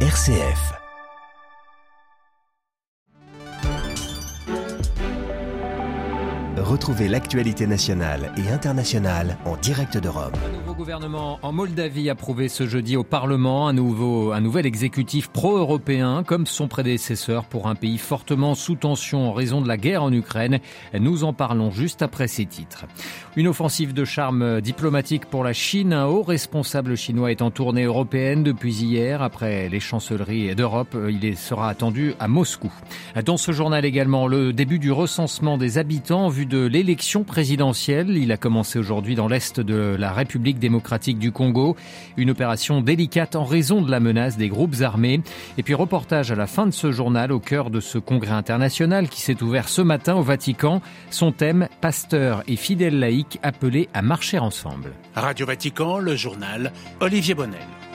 RCF. Retrouvez l'actualité nationale et internationale en direct de Rome. Un nouveau gouvernement en Moldavie approuvé ce jeudi au Parlement, un, nouveau, un nouvel exécutif pro-européen comme son prédécesseur pour un pays fortement sous tension en raison de la guerre en Ukraine. Nous en parlons juste après ces titres. Une offensive de charme diplomatique pour la Chine. Un haut responsable chinois est en tournée européenne depuis hier. Après les chancelleries d'Europe, il sera attendu à Moscou. Dans ce journal également, le début du recensement des habitants en vue de l'élection présidentielle. Il a commencé aujourd'hui dans l'est de la République démocratique du Congo. Une opération délicate en raison de la menace des groupes armés. Et puis reportage à la fin de ce journal au cœur de ce congrès international qui s'est ouvert ce matin au Vatican. Son thème, pasteur et fidèles laïcs appelés à marcher ensemble. Radio Vatican, le journal Olivier Bonnel.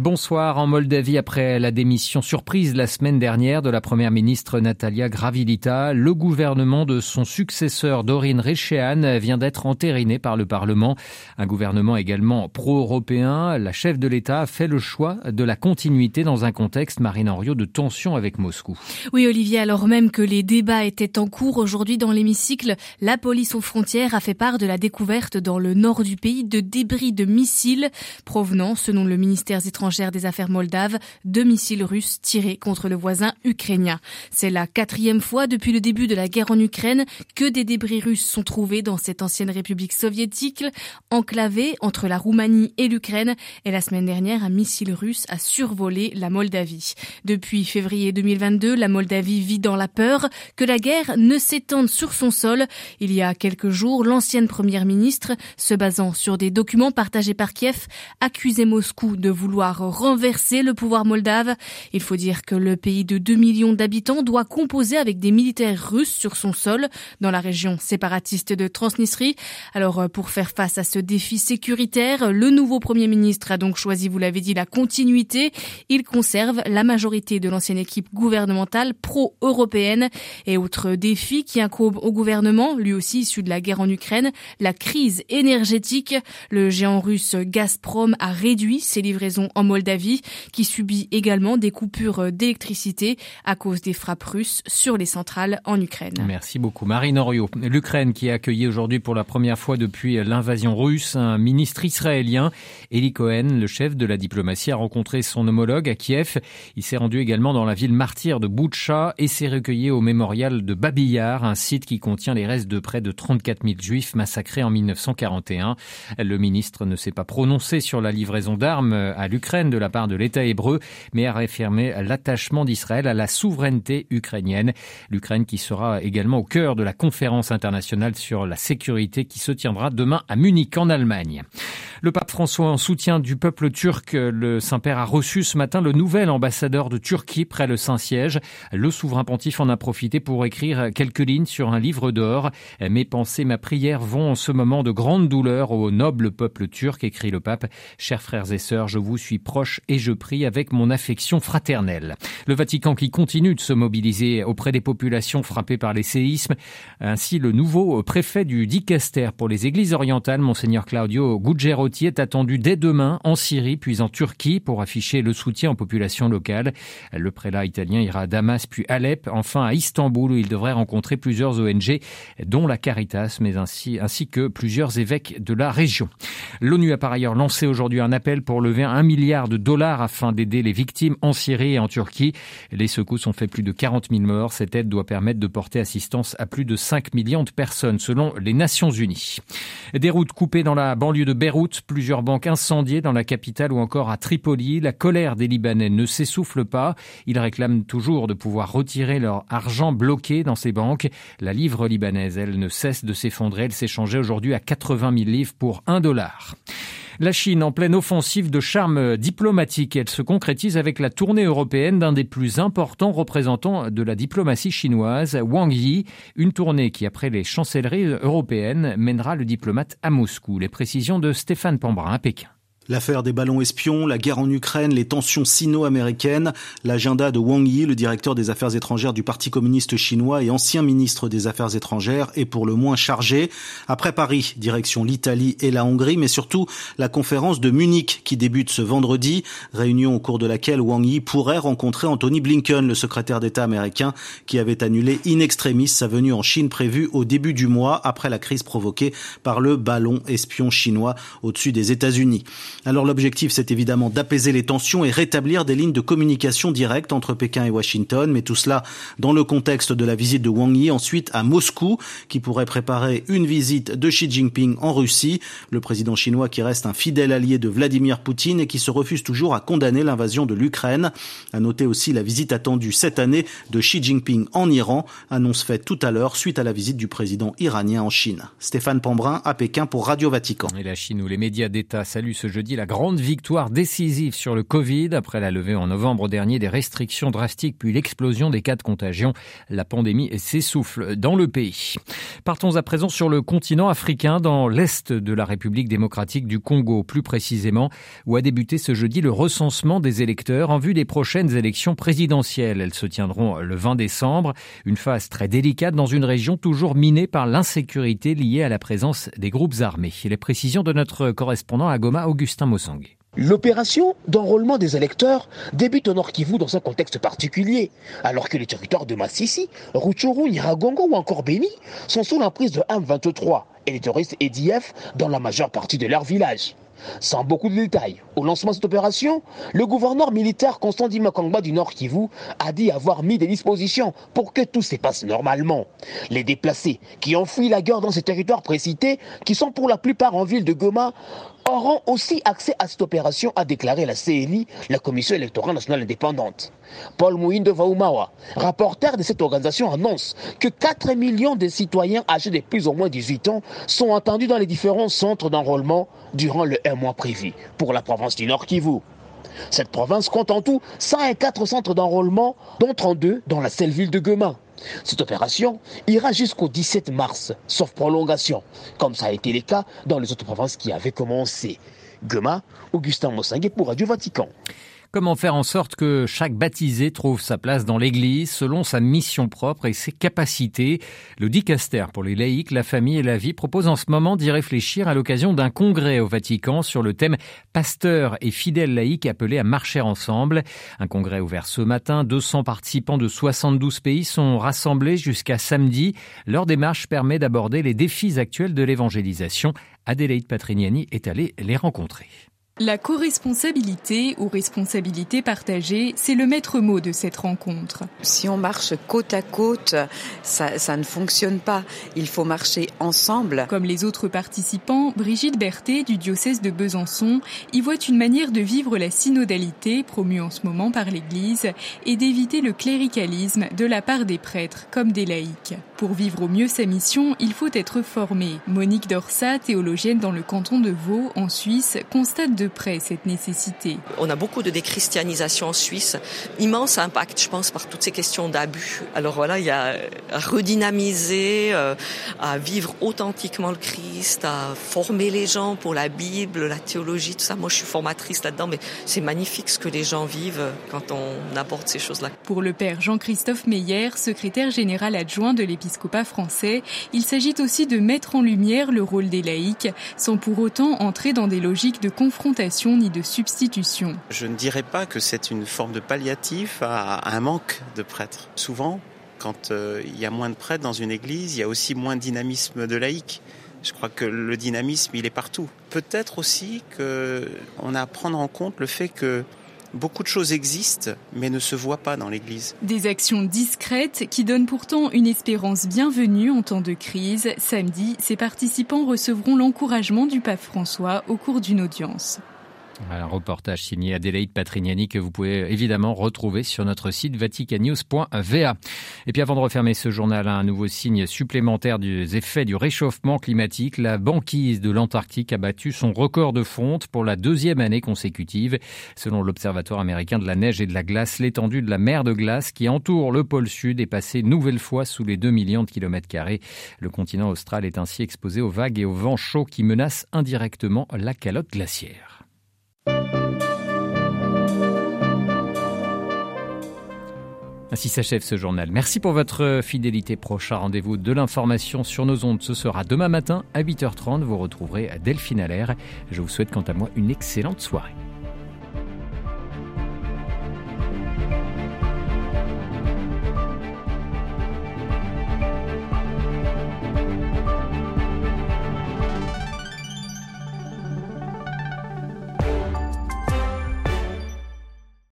Bonsoir. En Moldavie, après la démission surprise la semaine dernière de la première ministre Natalia Gravilita, le gouvernement de son successeur Dorin Rechean vient d'être entériné par le Parlement. Un gouvernement également pro-européen. La chef de l'État fait le choix de la continuité dans un contexte, Marine Henriot, de tension avec Moscou. Oui, Olivier, alors même que les débats étaient en cours aujourd'hui dans l'hémicycle, la police aux frontières a fait part de la découverte dans le nord du pays de débris de missiles provenant, selon le ministère étranger, des Affaires moldaves de missiles russes tirés contre le voisin ukrainien. C'est la quatrième fois depuis le début de la guerre en Ukraine que des débris russes sont trouvés dans cette ancienne république soviétique, enclavée entre la Roumanie et l'Ukraine. Et la semaine dernière, un missile russe a survolé la Moldavie. Depuis février 2022, la Moldavie vit dans la peur que la guerre ne s'étende sur son sol. Il y a quelques jours, l'ancienne première ministre, se basant sur des documents partagés par Kiev, accusait Moscou de vouloir renverser le pouvoir moldave. Il faut dire que le pays de 2 millions d'habitants doit composer avec des militaires russes sur son sol dans la région séparatiste de Transnistrie. Alors euh, pour faire face à ce défi sécuritaire, le nouveau Premier ministre a donc choisi, vous l'avez dit, la continuité. Il conserve la majorité de l'ancienne équipe gouvernementale pro-européenne. Et autre défi qui incombe au gouvernement, lui aussi issu de la guerre en Ukraine, la crise énergétique. Le géant russe Gazprom a réduit ses livraisons en Moldavie, qui subit également des coupures d'électricité à cause des frappes russes sur les centrales en Ukraine. Merci beaucoup. Marine Orio. L'Ukraine qui a accueilli aujourd'hui pour la première fois depuis l'invasion russe un ministre israélien. Eli Cohen, le chef de la diplomatie, a rencontré son homologue à Kiev. Il s'est rendu également dans la ville martyre de Boutcha et s'est recueilli au mémorial de Babiyar, un site qui contient les restes de près de 34 000 juifs massacrés en 1941. Le ministre ne s'est pas prononcé sur la livraison d'armes à l'Ukraine de la part de l'État hébreu, mais a réaffirmé l'attachement d'Israël à la souveraineté ukrainienne. L'Ukraine qui sera également au cœur de la conférence internationale sur la sécurité qui se tiendra demain à Munich en Allemagne. Le pape François, en soutien du peuple turc, le Saint-Père a reçu ce matin le nouvel ambassadeur de Turquie près le Saint-Siège. Le souverain pontife en a profité pour écrire quelques lignes sur un livre d'or. Mes pensées, ma prière vont en ce moment de grande douleur au noble peuple turc, écrit le pape. Chers frères et sœurs, je vous suis proche et je prie avec mon affection fraternelle. Le Vatican qui continue de se mobiliser auprès des populations frappées par les séismes. Ainsi, le nouveau préfet du Dicaster pour les églises orientales, Monseigneur Claudio Gugerotti, est attendu dès demain en Syrie puis en Turquie pour afficher le soutien aux populations locales. Le prélat italien ira à Damas puis Alep, enfin à Istanbul où il devrait rencontrer plusieurs ONG dont la Caritas mais ainsi, ainsi que plusieurs évêques de la région. L'ONU a par ailleurs lancé aujourd'hui un appel pour lever un milliard de dollars afin d'aider les victimes en Syrie et en Turquie. Les secousses ont fait plus de 40 000 morts. Cette aide doit permettre de porter assistance à plus de 5 millions de personnes selon les Nations Unies. Des routes coupées dans la banlieue de Beyrouth, plusieurs banques incendiées dans la capitale ou encore à Tripoli. La colère des Libanais ne s'essouffle pas. Ils réclament toujours de pouvoir retirer leur argent bloqué dans ces banques. La livre libanaise, elle, ne cesse de s'effondrer. Elle s'échangeait aujourd'hui à 80 000 livres pour 1 dollar. La Chine en pleine offensive de charme diplomatique. Elle se concrétise avec la tournée européenne d'un des plus importants représentants de la diplomatie chinoise, Wang Yi. Une tournée qui, après les chancelleries européennes, mènera le diplomate à Moscou. Les précisions de Stéphane Pambrin à Pékin. L'affaire des ballons espions, la guerre en Ukraine, les tensions sino-américaines, l'agenda de Wang Yi, le directeur des affaires étrangères du Parti communiste chinois et ancien ministre des Affaires étrangères, est pour le moins chargé. Après Paris, direction l'Italie et la Hongrie, mais surtout la conférence de Munich qui débute ce vendredi, réunion au cours de laquelle Wang Yi pourrait rencontrer Anthony Blinken, le secrétaire d'État américain, qui avait annulé in extremis sa venue en Chine prévue au début du mois après la crise provoquée par le ballon espion chinois au-dessus des États-Unis. Alors l'objectif, c'est évidemment d'apaiser les tensions et rétablir des lignes de communication directes entre Pékin et Washington, mais tout cela dans le contexte de la visite de Wang Yi ensuite à Moscou, qui pourrait préparer une visite de Xi Jinping en Russie, le président chinois qui reste un fidèle allié de Vladimir Poutine et qui se refuse toujours à condamner l'invasion de l'Ukraine. À noter aussi la visite attendue cette année de Xi Jinping en Iran, annonce faite tout à l'heure suite à la visite du président iranien en Chine. Stéphane Pambrin à Pékin pour Radio Vatican. Et la Chine où les médias d'État saluent ce la grande victoire décisive sur le Covid après la levée en novembre dernier des restrictions drastiques puis l'explosion des cas de contagion. La pandémie s'essouffle dans le pays. Partons à présent sur le continent africain, dans l'est de la République démocratique du Congo, plus précisément, où a débuté ce jeudi le recensement des électeurs en vue des prochaines élections présidentielles. Elles se tiendront le 20 décembre, une phase très délicate dans une région toujours minée par l'insécurité liée à la présence des groupes armés. les précisions de notre correspondant à Goma, Augustin L'opération d'enrôlement des électeurs débute au Nord Kivu dans un contexte particulier, alors que les territoires de Massissi, Rutshuru, Niragongo ou encore Beni sont sous l'emprise de M23 et les terroristes EDF dans la majeure partie de leur village. Sans beaucoup de détails, au lancement de cette opération, le gouverneur militaire Constant Makangba du Nord Kivu a dit avoir mis des dispositions pour que tout se passe normalement. Les déplacés qui ont fui la guerre dans ces territoires précités, qui sont pour la plupart en ville de Goma, auront aussi accès à cette opération, a déclaré la CNI, la Commission électorale nationale indépendante. Paul Mouine de Vaumawa, rapporteur de cette organisation, annonce que 4 millions de citoyens âgés de plus ou moins 18 ans sont entendus dans les différents centres d'enrôlement durant le un mois prévu pour la province du Nord Kivu. Cette province compte en tout 104 centres d'enrôlement, dont 32 dans la seule ville de Goma. Cette opération ira jusqu'au 17 mars, sauf prolongation, comme ça a été le cas dans les autres provinces qui avaient commencé. Goma, Augustin Mossangue pour Radio Vatican. Comment faire en sorte que chaque baptisé trouve sa place dans l'Église selon sa mission propre et ses capacités? Le Dicaster pour les laïcs, la famille et la vie propose en ce moment d'y réfléchir à l'occasion d'un congrès au Vatican sur le thème Pasteur et fidèles laïcs appelés à marcher ensemble. Un congrès ouvert ce matin, 200 participants de 72 pays sont rassemblés jusqu'à samedi. Leur démarche permet d'aborder les défis actuels de l'évangélisation. Adélaïde Patrignani est allée les rencontrer. La co-responsabilité ou responsabilité partagée, c'est le maître mot de cette rencontre. Si on marche côte à côte, ça, ça, ne fonctionne pas. Il faut marcher ensemble. Comme les autres participants, Brigitte Berthet du diocèse de Besançon y voit une manière de vivre la synodalité promue en ce moment par l'Église et d'éviter le cléricalisme de la part des prêtres comme des laïcs. Pour vivre au mieux sa mission, il faut être formé. Monique Dorsat, théologienne dans le canton de Vaud, en Suisse, constate de près cette nécessité. On a beaucoup de déchristianisation en Suisse, immense impact, je pense, par toutes ces questions d'abus. Alors voilà, il y a à redynamiser, euh, à vivre authentiquement le Christ, à former les gens pour la Bible, la théologie, tout ça. Moi, je suis formatrice là-dedans, mais c'est magnifique ce que les gens vivent quand on aborde ces choses-là. Pour le père Jean-Christophe Meyer, secrétaire général adjoint de l'épiscopat français, il s'agit aussi de mettre en lumière le rôle des laïcs, sans pour autant entrer dans des logiques de confrontation ni de substitution. Je ne dirais pas que c'est une forme de palliatif à un manque de prêtres. Souvent, quand euh, il y a moins de prêtres dans une église, il y a aussi moins de dynamisme de laïcs. Je crois que le dynamisme, il est partout. Peut-être aussi qu'on a à prendre en compte le fait que beaucoup de choses existent, mais ne se voient pas dans l'Église. Des actions discrètes qui donnent pourtant une espérance bienvenue en temps de crise. Samedi, ces participants recevront l'encouragement du pape François au cours d'une audience. Un reportage signé Adélaïde Patrignani que vous pouvez évidemment retrouver sur notre site vaticanews.va. Et puis avant de refermer ce journal, un nouveau signe supplémentaire des effets du réchauffement climatique. La banquise de l'Antarctique a battu son record de fonte pour la deuxième année consécutive. Selon l'Observatoire américain de la neige et de la glace, l'étendue de la mer de glace qui entoure le pôle sud est passée nouvelle fois sous les 2 millions de kilomètres carrés. Le continent austral est ainsi exposé aux vagues et aux vents chauds qui menacent indirectement la calotte glaciaire. Ainsi s'achève ce journal. Merci pour votre fidélité. Prochain rendez-vous de l'information sur nos ondes. Ce sera demain matin à 8h30. Vous retrouverez Delphine Allaire. Je vous souhaite quant à moi une excellente soirée.